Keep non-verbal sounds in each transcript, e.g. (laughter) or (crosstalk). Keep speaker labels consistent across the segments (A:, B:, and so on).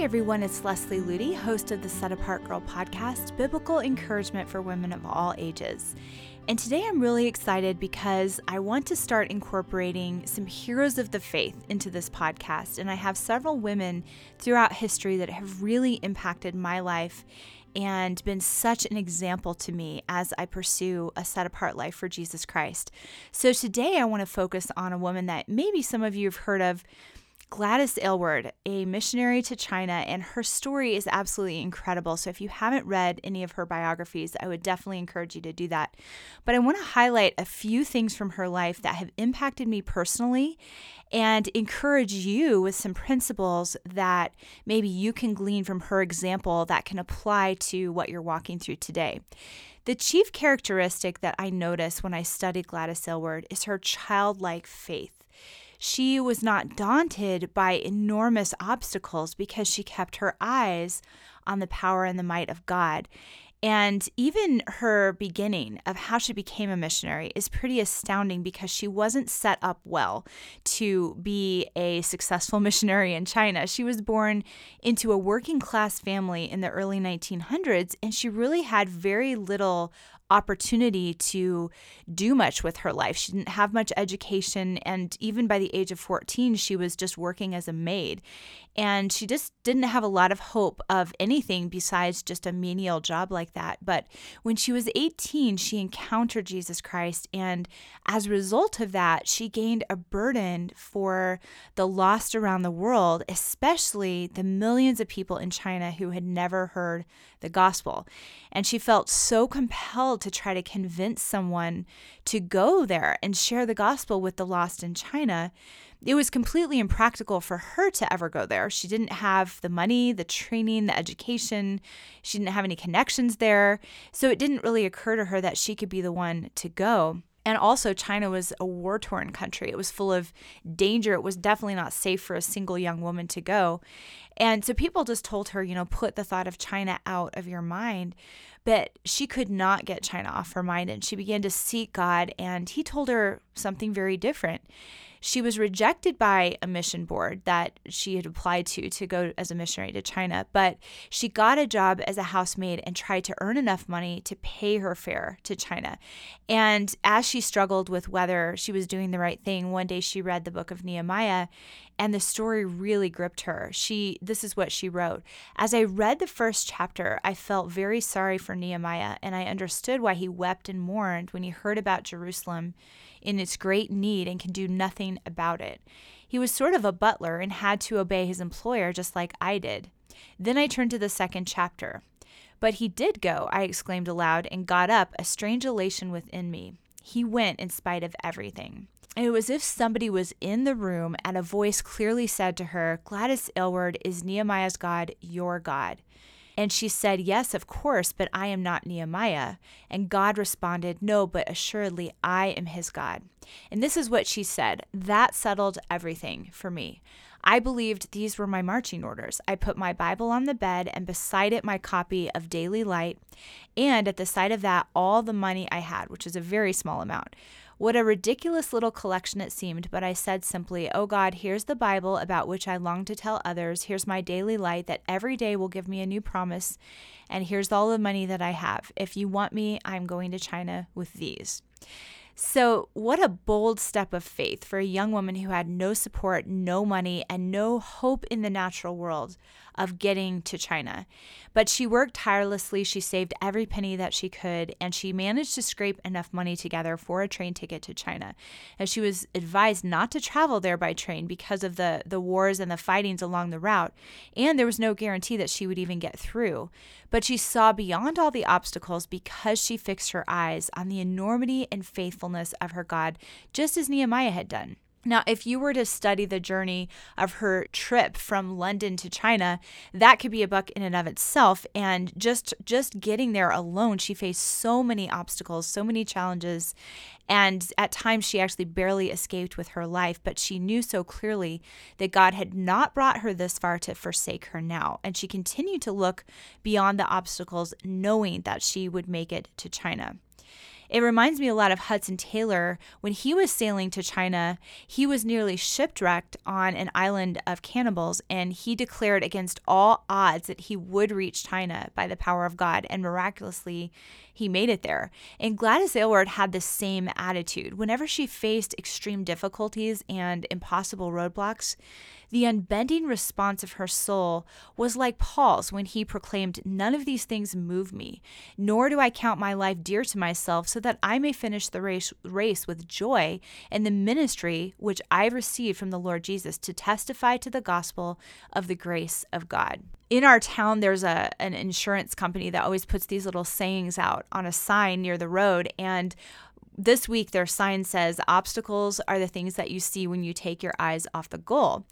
A: Hi, everyone. It's Leslie Ludy, host of the Set Apart Girl podcast, Biblical Encouragement for Women of All Ages. And today I'm really excited because I want to start incorporating some heroes of the faith into this podcast. And I have several women throughout history that have really impacted my life and been such an example to me as I pursue a set apart life for Jesus Christ. So today I want to focus on a woman that maybe some of you have heard of Gladys Aylward, a missionary to China, and her story is absolutely incredible. So, if you haven't read any of her biographies, I would definitely encourage you to do that. But I want to highlight a few things from her life that have impacted me personally and encourage you with some principles that maybe you can glean from her example that can apply to what you're walking through today. The chief characteristic that I notice when I study Gladys Aylward is her childlike faith she was not daunted by enormous obstacles because she kept her eyes on the power and the might of God. And even her beginning of how she became a missionary is pretty astounding because she wasn't set up well to be a successful (laughs) missionary in China. She was born into a working class family in the early 1900s, and she really had very little opportunity to do much with her life. She didn't have much education, and even by the age of 14, she was just working as a maid. And she just didn't have a lot of hope of anything besides just a menial job like that. But when she was 18, she encountered Jesus Christ. And as a result of that, she gained a burden for the lost around the world, especially the millions of people in China who had never heard the gospel. And she felt so compelled to try to convince someone to go there and share the gospel with the lost in China it was completely impractical for her to ever go there. She didn't have the money, the training, the education. She didn't have any connections there. So it didn't really occur to her that she could be the one to go. And also, China was a war torn country. It was full of danger. It was definitely not safe for a single young woman to go. And so people just told her, you know, put the thought of China out of your mind. But she could not get China off her mind. And she began to seek God. And he told her something very different. She was rejected by a mission board that she had applied to to go as a missionary to China, but she got a job as a housemaid and tried to earn enough money to pay her fare to China. And as she struggled with whether she was doing the right thing, one day she read the book of Nehemiah and the story really gripped her. She this is what she wrote. As I read the first chapter, I felt very sorry for Nehemiah and I understood why he wept and mourned when he heard about Jerusalem in its great need and can do nothing about it. He was sort of a butler and had to obey his employer just like I did. Then I turned to the second chapter. But he did go, I exclaimed aloud, and got up, a strange elation within me. He went in spite of everything. It was as if somebody was in the room and a voice clearly said to her, Gladys Aylward, is Nehemiah's God, your God. And she said, Yes, of course, but I am not Nehemiah. And God responded, No, but assuredly I am his God. And this is what she said that settled everything for me. I believed these were my marching orders. I put my Bible on the bed and beside it my copy of Daily Light, and at the side of that, all the money I had, which is a very small amount. What a ridiculous little collection it seemed, but I said simply, Oh God, here's the Bible about which I long to tell others. Here's my daily light that every day will give me a new promise. And here's all the money that I have. If you want me, I'm going to China with these. So, what a bold step of faith for a young woman who had no support, no money, and no hope in the natural world of getting to China. But she worked tirelessly. She saved every penny that she could, and she managed to scrape enough money together for a train ticket to China. As she was advised not to travel there by train because of the, the wars and the fightings along the route, and there was no guarantee that she would even get through. But she saw beyond all the obstacles because she fixed her eyes on the enormity and faithfulness of her God, just as Nehemiah had done. Now, if you were to study the journey of her trip from London to China, that could be a book in and of itself. And just just getting there alone, she faced so many obstacles, so many challenges, and at times she actually barely escaped with her life. But she knew so clearly that God had not brought her this far to forsake her now, and she continued to look beyond the obstacles, knowing that she would make it to China. It reminds me a lot of Hudson Taylor. When he was sailing to China, he was nearly shipwrecked on an island of cannibals, and he declared against all odds that he would reach China by the power of God, and miraculously, he made it there. And Gladys Aylward had the same attitude. Whenever she faced extreme difficulties and impossible roadblocks, the unbending response of her soul was like Paul's when he proclaimed, None of these things move me, nor do I count my life dear to myself, so that I may finish the race, race with joy in the ministry which I received from the Lord Jesus to testify to the gospel of the grace of God. In our town there's a an insurance company that always puts these little sayings out on a sign near the road and this week their sign says obstacles are the things that you see when you take your eyes off the goal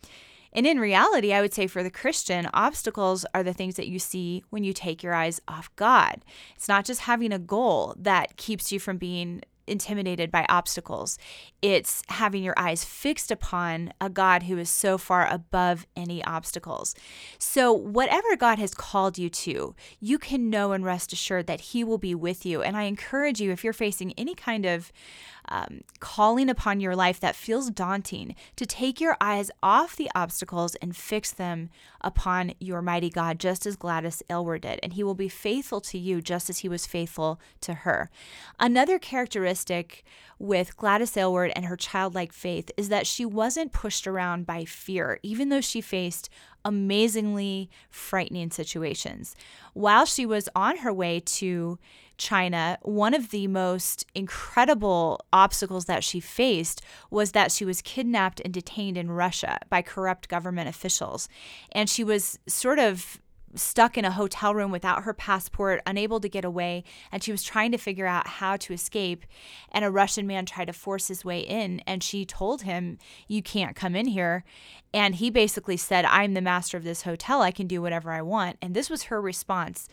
A: and in reality, I would say for the Christian, obstacles are the things that you see when you take your eyes off God. It's not just having a goal that keeps you from being intimidated by obstacles. It's having your eyes fixed upon a God who is so far above any obstacles. So, whatever God has called you to, you can know and rest assured that He will be with you. And I encourage you, if you're facing any kind of um, calling upon your life that feels daunting, to take your eyes off the obstacles and fix them upon your mighty God, just as Gladys Aylward did. And he will be faithful to you just as he was faithful to her. Another characteristic with Gladys Aylward and her childlike faith is that she wasn't pushed around by fear, even though she faced amazingly frightening situations. While she was on her way to China, one of the most incredible obstacles that she faced was that she was kidnapped and detained in Russia by corrupt government officials. And she was sort of stuck in a hotel room without her passport, unable to get away, and she was trying to figure out how to escape. And a Russian man tried to force his way in, and she told him, You can't come in here. And he basically said, I'm the master of this hotel. I can do whatever I want. And this was her response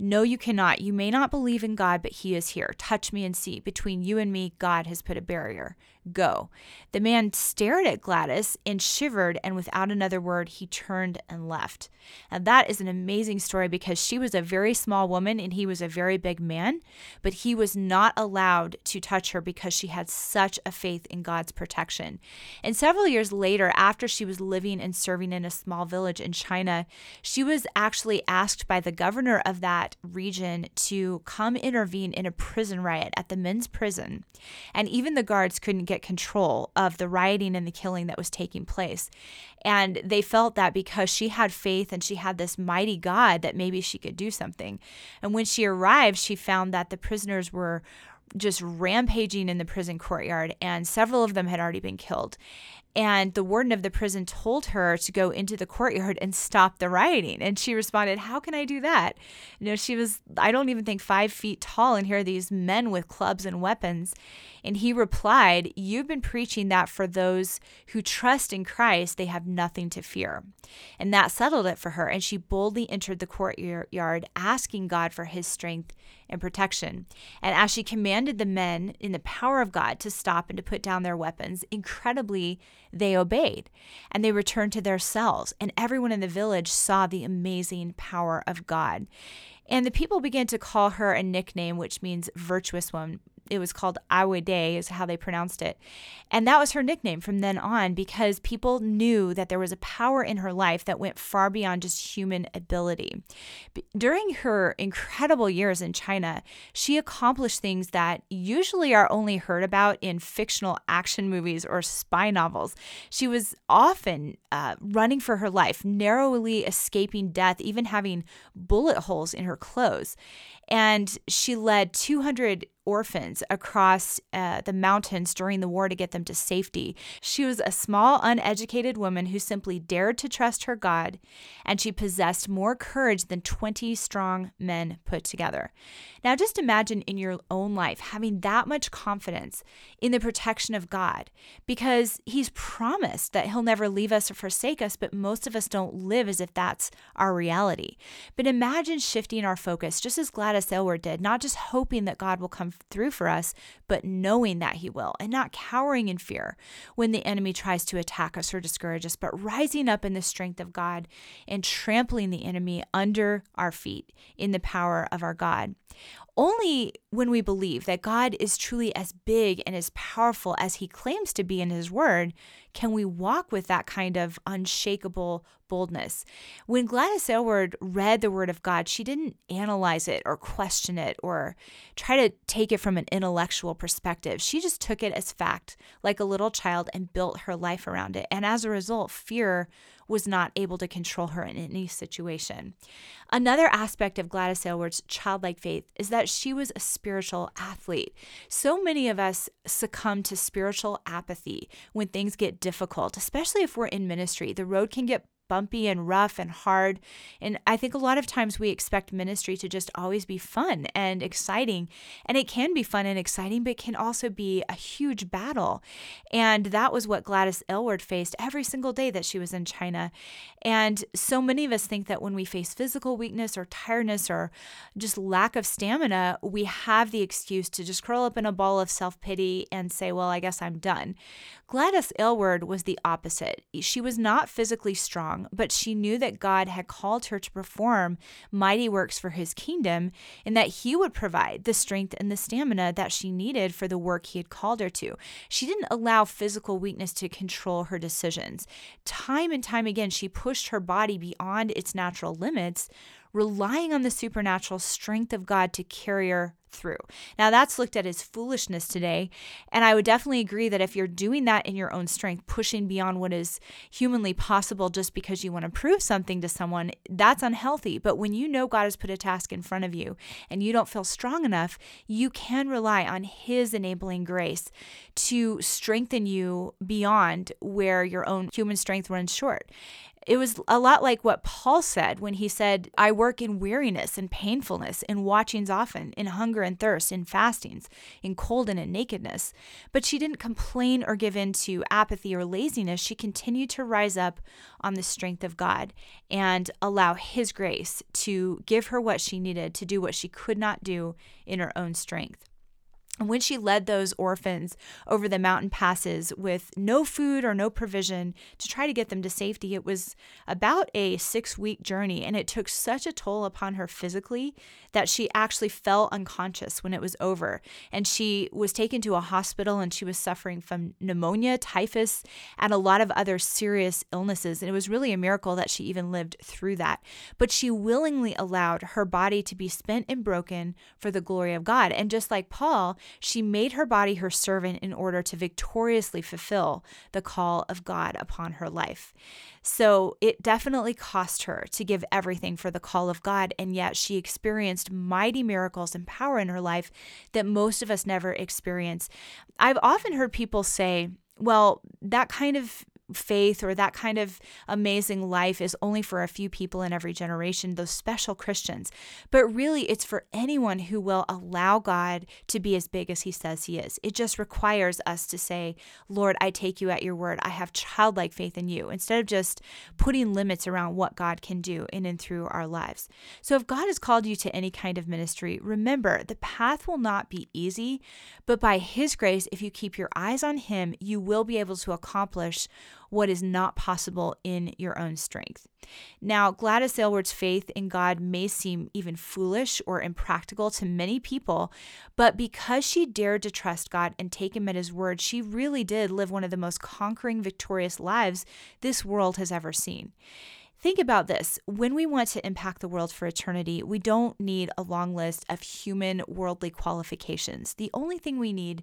A: no, you cannot. You may not believe in God, but He is here. Touch me and see. Between you and me, God has put a barrier. Go. The man stared at Gladys and shivered, and without another word, he turned and left. And that is an amazing story because she was a very small woman and he was a very big man, but he was not allowed to touch her because she had such a faith in God's protection. And several years later, after she was living and serving in a small village in China, she was actually asked by the governor of that that region to come intervene in a prison riot at the men's prison. And even the guards couldn't get control of the rioting and the killing that was taking place. And they felt that because she had faith and she had this mighty God, that maybe she could do something. And when she arrived, she found that the prisoners were just rampaging in the prison courtyard, and several of them had already been killed. And the warden of the prison told her to go into the courtyard and stop the rioting. And she responded, How can I do that? You know, she was, I don't even think five feet tall. And here are these men with clubs and weapons. And he replied, You've been preaching that for those who trust in Christ, they have nothing to fear. And that settled it for her. And she boldly entered the courtyard, asking God for his strength and protection. And as she commanded the men in the power of God to stop and to put down their weapons, incredibly, they obeyed. And they returned to their cells. And everyone in the village saw the amazing power of God. And the people began to call her a nickname, which means virtuous one, it was called Ai-weh-deh is how they pronounced it. And that was her nickname from then on because people knew that there was a power in her life that went far beyond just human ability. During her incredible years in China, she accomplished things that usually are only heard about in fictional action movies or spy novels. She was often uh, running for her life, narrowly escaping death, even having bullet holes in her clothes. And she led 200 orphans across uh, the mountains during the war to get them to safety. She was a small, uneducated woman who simply dared to trust her God, and she possessed more courage than 20 strong men put together. Now, just imagine in your own life having that much confidence in the protection of God because He's promised that He'll never leave us or forsake us, but most of us don't live as if that's our reality. But imagine shifting our focus, just as Gladys Aylward did, not just hoping that God will come through for us, but knowing that He will and not cowering in fear when the enemy tries to attack us or discourage us, but rising up in the strength of God and trampling the enemy under our feet in the power of our God. Only when we believe that God is truly as big and as powerful as he claims to be in his word can we walk with that kind of unshakable boldness. When Gladys Aylward read the Word of God, she didn't analyze it or question it or try to take it from an intellectual perspective. She just took it as fact, like a little child, and built her life around it. And as a result, fear was not able to control her in any situation. Another aspect of Gladys Aylward's childlike faith is that she was a spiritual athlete. So many of us succumb to spiritual apathy when things get difficult, especially if we're in ministry. The road can get bumpy and rough and hard. And I think a lot of times we expect ministry to just always be fun and exciting. And it can be fun and exciting, but can also be a huge battle. And that was what Gladys Aylward faced every single day that she was in China. And so many of us think that when we face physical weakness or tiredness or just lack of stamina, we have the excuse to just curl up in a ball of self pity and say, Well, I guess I'm done. Gladys Aylward was the opposite. She was not physically strong, but she knew that God had called her to perform mighty works for his kingdom and that he would provide the strength and the stamina that she needed for the work he had called her to. She didn't allow physical weakness to control her decisions. Time and time again, she pushed her body beyond its natural limits, relying on the supernatural strength of God to carry her through. Now, that's looked at as foolishness today. And I would definitely agree that if you're doing that in your own strength, pushing beyond what is humanly possible just because you want to prove something to someone, that's unhealthy. But when you know God has put a task in front of you and you don't feel strong enough, you can rely on His enabling grace to strengthen you beyond where your own human strength runs short. It was a lot like what Paul said when he said, I work in weariness and painfulness, in watchings often, in hunger and thirst, in fastings, in cold and in nakedness. But she didn't complain or give in to apathy or laziness. She continued to rise up on the strength of God and allow His grace to give her what she needed to do what she could not do in her own strength. And when she led those orphans over the mountain passes with no food or no provision to try to get them to safety, it was about a six week journey. And it took such a toll upon her physically that she actually fell unconscious when it was over. And she was taken to a hospital and she was suffering from pneumonia, typhus, and a lot of other serious illnesses. And it was really a miracle that she even lived through that. But she willingly allowed her body to be spent and broken for the glory of God. And just like Paul, she made her body her servant in order to victoriously fulfill the call of God upon her life. So it definitely cost her to give everything for the call of God, and yet she experienced mighty miracles and power in her life that most of us never experience. I've often heard people say, well, that kind of faith or that kind of amazing life is only for a few people in every generation, those special Christians. But really, it's for anyone who will allow God to be as big as He says He is. It just requires us to say, Lord, I take you at your word. I have childlike faith in you, instead of just putting limits around what God can do in and through our lives. So if God has called you to any kind of ministry, remember the path will not be easy, but by His grace, if you keep your eyes on Him, you will be able to accomplish what is not possible in your own strength. Now, Gladys Aylward's faith in God may seem even foolish or impractical to many people, but because she dared to trust God and take Him at His word, she really did live one of the most conquering, victorious lives this world has ever seen. Think about this. When we want to impact the world for eternity, we don't need a long list of human worldly qualifications. The only thing we need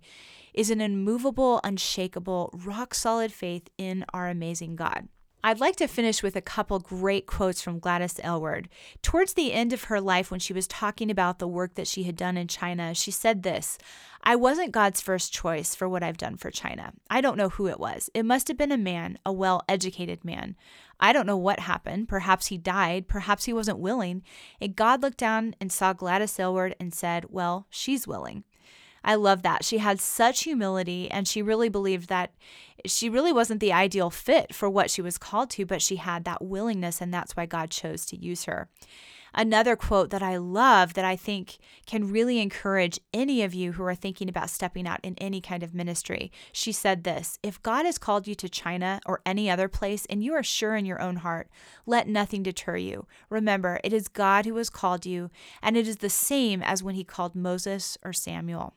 A: is an immovable, unshakable, rock solid faith in our amazing God. I'd like to finish with a couple great quotes from Gladys Aylward. Towards the end of her life, when she was talking about the work that she had done in China, she said this I wasn't God's first choice for what I've done for China. I don't know who it was. It must have been a man, a well educated man. I don't know what happened. Perhaps he died. Perhaps he wasn't willing. And God looked down and saw Gladys Aylward and said, Well, she's willing. I love that. She had such humility and she really believed that she really wasn't the ideal fit for what she was called to, but she had that willingness and that's why God chose to use her. Another quote that I love that I think can really encourage any of you who are thinking about stepping out in any kind of ministry. She said this If God has called you to China or any other place and you are sure in your own heart, let nothing deter you. Remember, it is God who has called you, and it is the same as when he called Moses or Samuel.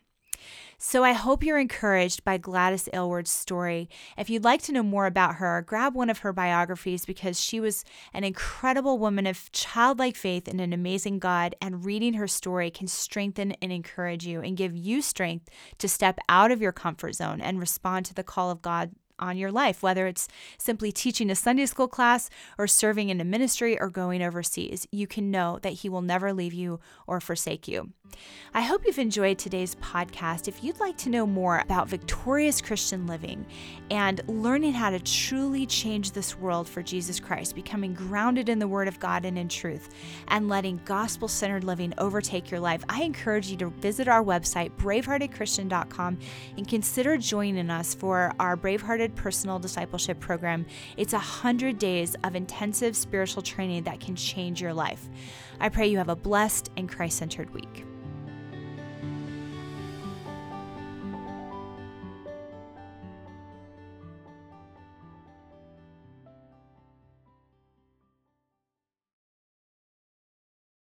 A: So I hope you're encouraged by Gladys Aylward's story. If you'd like to know more about her, grab one of her biographies because she was an incredible woman of childlike faith in an amazing God, and reading her story can strengthen and encourage you and give you strength to step out of your comfort zone and respond to the call of God on your life, whether it's simply teaching a Sunday school class or serving in a ministry or going overseas. You can know that He will never leave you or forsake you. I hope you've enjoyed today's podcast. If you'd like to know more about victorious Christian living and learning how to truly change this world for Jesus Christ, becoming grounded in the Word of God and in truth, and letting gospel centered living overtake your life, I encourage you to visit our website, braveheartedchristian.com, and consider joining us for our Bravehearted Personal Discipleship Program. It's a 100 days of intensive spiritual training that can change your life. I pray you have a blessed and Christ centered week.